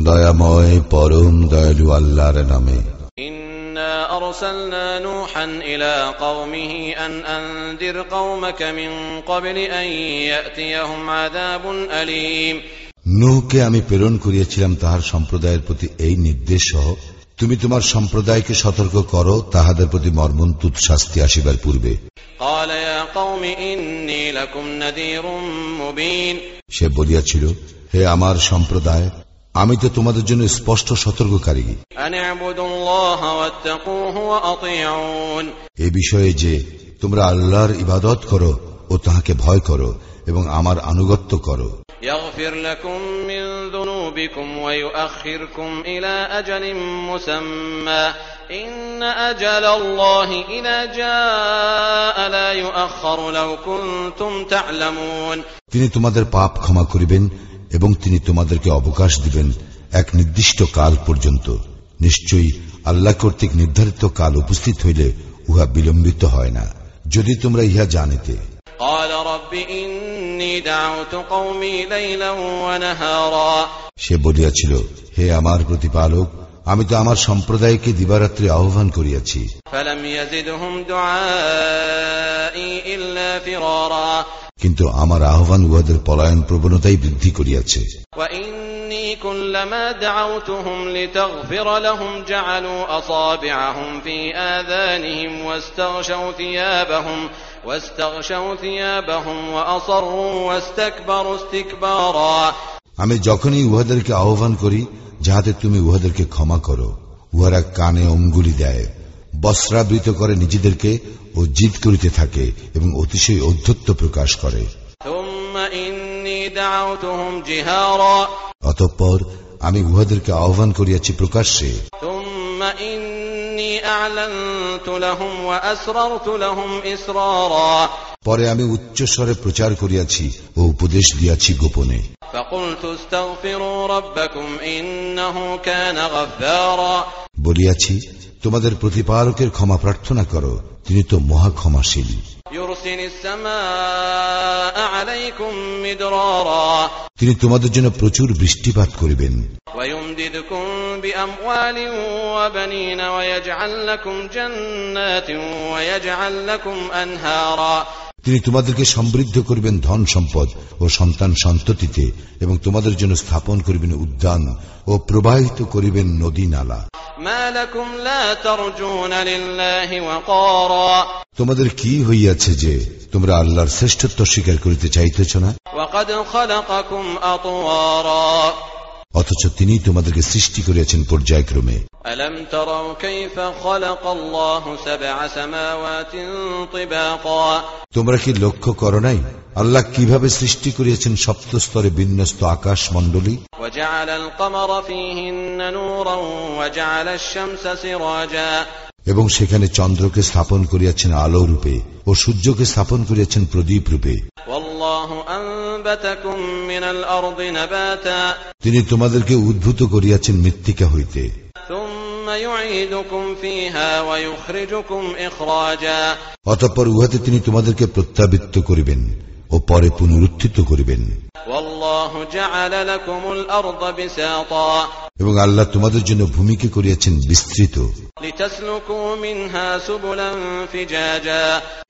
দয়াময় পরম দয়ালু আল্লাহর নামে إنا أرسلنا نوحا إلى قومه أن أنذر قومك من قبل أن يأتيهم عذاب أليم নূহকে আমি প্রেরণ করিয়াছিলাম তাহার সম্প্রদায়ের প্রতি এই নির্দেশ সহ তুমি তোমার সম্প্রদায়কে সতর্ক করো তাহাদের প্রতি মর্মন্তুত শাস্তি আসিবার পূর্বে قال يا قوم إني لكم نذير مبين সে বলিয়াছিল হে আমার সম্প্রদায় আমি তো তোমাদের জন্য স্পষ্ট সতর্ককারী أن اعبدوا الله واتقوه وأطيعون এ বিষয়ে যে তোমরা আল্লাহর ইবাদত করো ও তাহাকে ভয় করো এবং আমার আনুগত্য করো يغفر لكم من ذنوبكم ويؤخركم إلى أجل مسمى إن أجل الله إذا جاء لا يؤخر لو كنتم تعلمون তিনি তোমাদের পাপ ক্ষমা করিবেন এবং তিনি তোমাদেরকে অবকাশ দিবেন এক নির্দিষ্ট কাল পর্যন্ত নিশ্চয়ই আল্লাহ কর্তৃক নির্ধারিত কাল উপস্থিত হইলে উহা বিলম্বিত হয় না যদি তোমরা ইহা জানিতে قال رب إني دعوت قومي ليلا ونهارا সে বলিয়াছিল হে আমার প্রতিপালক আমি তো আমার সম্প্রদায়কে দিবারাত্রি আহ্বান করিয়াছি فلم يزدهم دعائي إلا فرارا কিন্তু আমার আহ্বান উহাদের পলায়ন প্রবণতাই বৃদ্ধি করিয়াছে وإني كلما دعوتهم لتغفر لهم جعلوا أصابعهم في آذانهم واستغشوا ثيابهم واستغشوا ثيابهم وأصروا واستكبروا استكبارا আমি যখনই উহাদেরকে আহ্বান করি যাহাতে তুমি উহাদেরকে ক্ষমা করো। উহারা কানে অঙ্গুলি দেয় বস্রাবৃত করে নিজেদেরকে ও জিদ করিতে থাকে এবং অতিশয় অধ্যত্ব প্রকাশ করে। অতঃপর আমি উহাদেরকে আহ্বান করিয়াছি প্রকাশ্যে। পরে আমি উচ্চস্বরে প্রচার করিয়াছি ও উপদেশ দিয়াছি গোপনে। বলিয়াছি তোমাদের প্রতিপালকের ক্ষমা প্রার্থনা করো তিনি তো মহা ক্ষমাশীল। তিনি তোমাদের জন্য প্রচুর বৃষ্টিপাত করিবেন। আনহারা তিনি তোমাদেরকে সমৃদ্ধ করবেন ধন সম্পদ ও সন্তান সন্ততিতে এবং তোমাদের জন্য স্থাপন করবেন উদ্যান ও প্রবাহিত করিবেন নদী নালা। তোমাদের কি হইয়াছে যে তোমরা আল্লাহর শ্রেষ্ঠত্ব স্বীকার করিতে চাইতেছ না? অথচ তিনি তোমাদেরকে সৃষ্টি করিয়াছেন পর্যায়ক্রমে। ألم تروا كيف خلق الله سبع سماوات طباقا তোমরা কি লক্ষ্য করো নাই আল্লাহ কিভাবে সৃষ্টি করিয়াছেন সপ্ত স্তরে বিন্যস্ত আকাশ মণ্ডলী وجعل القمر فيهن نورا وجعل الشمس سراجا এবং সেখানে চন্দ্রকে স্থাপন করিয়াছেন আলো রূপে ও সূর্যকে স্থাপন করিয়াছেন প্রদীপ রূপে والله أنبتكم من الأرض نباتا তিনি তোমাদেরকে উদ্ভূত করিয়াছেন মৃত্তিকা হইতে অতঃপর উহাতে তিনি তোমাদেরকে প্রত্যাবৃত্ত করিবেন ও পরে পুনরুত্থিত করিবেন। এবং আল্লাহ তোমাদের জন্য ভূমিকে করিয়াছেন বিস্তৃত।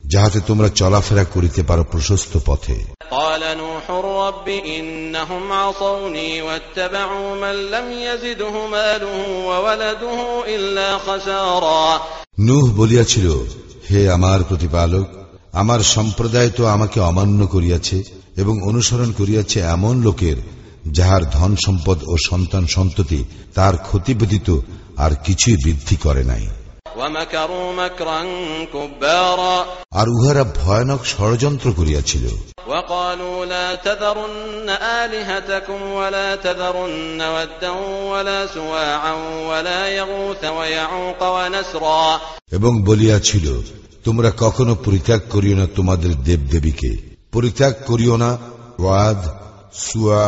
যাহাতে তোমরা চলাফেরা করিতে পারো প্রশস্ত পথে। নুহ বলিয়াছিল হে আমার প্রতিপালক আমার সম্প্রদায় তো আমাকে অমান্য করিয়াছে এবং অনুসরণ করিয়াছে এমন লোকের যাহার ধন সম্পদ ও সন্তান সন্ততি তার ক্ষতি ব্যতীত আর কিছুই বৃদ্ধি করে নাই। আর উহারা ভয়ানক ষড়যন্ত্র করিয়াছিল وقالوا لا تذرن آلهتكم ولا تذرن ودا ولا سواعا ولا يغوث ويعوق ونسرا এবং বলিয়াছিল তোমরা কখনো পরিত্যাগ করিও না তোমাদের দেবদেবীকে পরিত্যাগ করিও না ওয়াদ সুয়া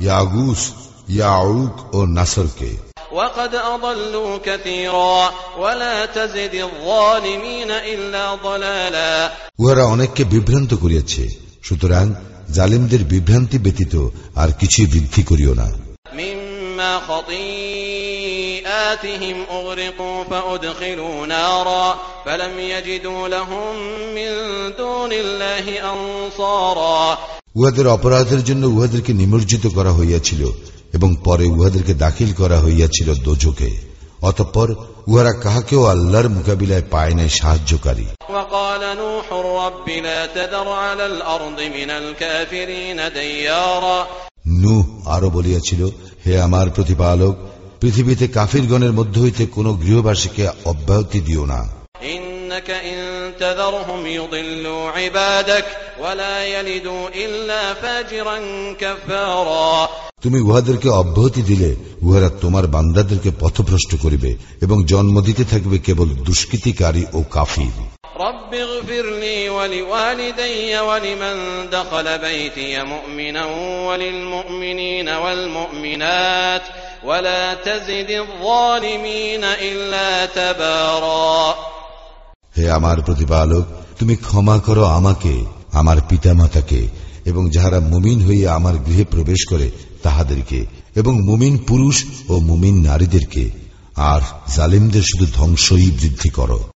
ইয়াগুস ইয়াউক ও নাসরকে وقد أضلوا كثيرا ولا تزد الظالمين إلا ضلالا উহারা অনেককে বিভ্রান্ত করিয়াছে সুতরাং জালিমদের বিভ্রান্তি ব্যতীত আর কিছুই বৃদ্ধি করিও না مما خطيئاتهم أغرقوا فأدخلوا نارا فلم يجدوا لهم من دون الله أنصارا উহাদের অপরাধের জন্য উহাদেরকে নিমজ্জিত করা হইয়াছিল এবং পরে উহাদেরকে দাখিল করা হইয়াছিল দোজকে অতঃপর উহারা কাহাকেও আল্লাহর মোকাবিলায় পায় নাই সাহায্যকারী। নুহ আরও বলিয়াছিল হে আমার প্রতিপালক পৃথিবীতে কাফিরগণের মধ্য হইতে কোন গৃহবাসীকে অব্যাহতি দিও না। ইন্নাকা তুমি উহাদেরকে অব্যাহতি দিলে উহারা তোমার বান্দাদেরকে পথভ্রষ্ট করিবে এবং জন্ম দিতে থাকবে কেবল দুষ্কৃতিকারী ও কাফির। হে আমার প্রতিপালক তুমি ক্ষমা করো আমাকে আমার পিতামাতাকে এবং যাহারা মুমিন হইয়া আমার গৃহে প্রবেশ করে তাহাদেরকে, এবং মুমিন পুরুষ ও মুমিন নারীদেরকে, আর জালিমদের শুধু ধ্বংসই বৃদ্ধি করো।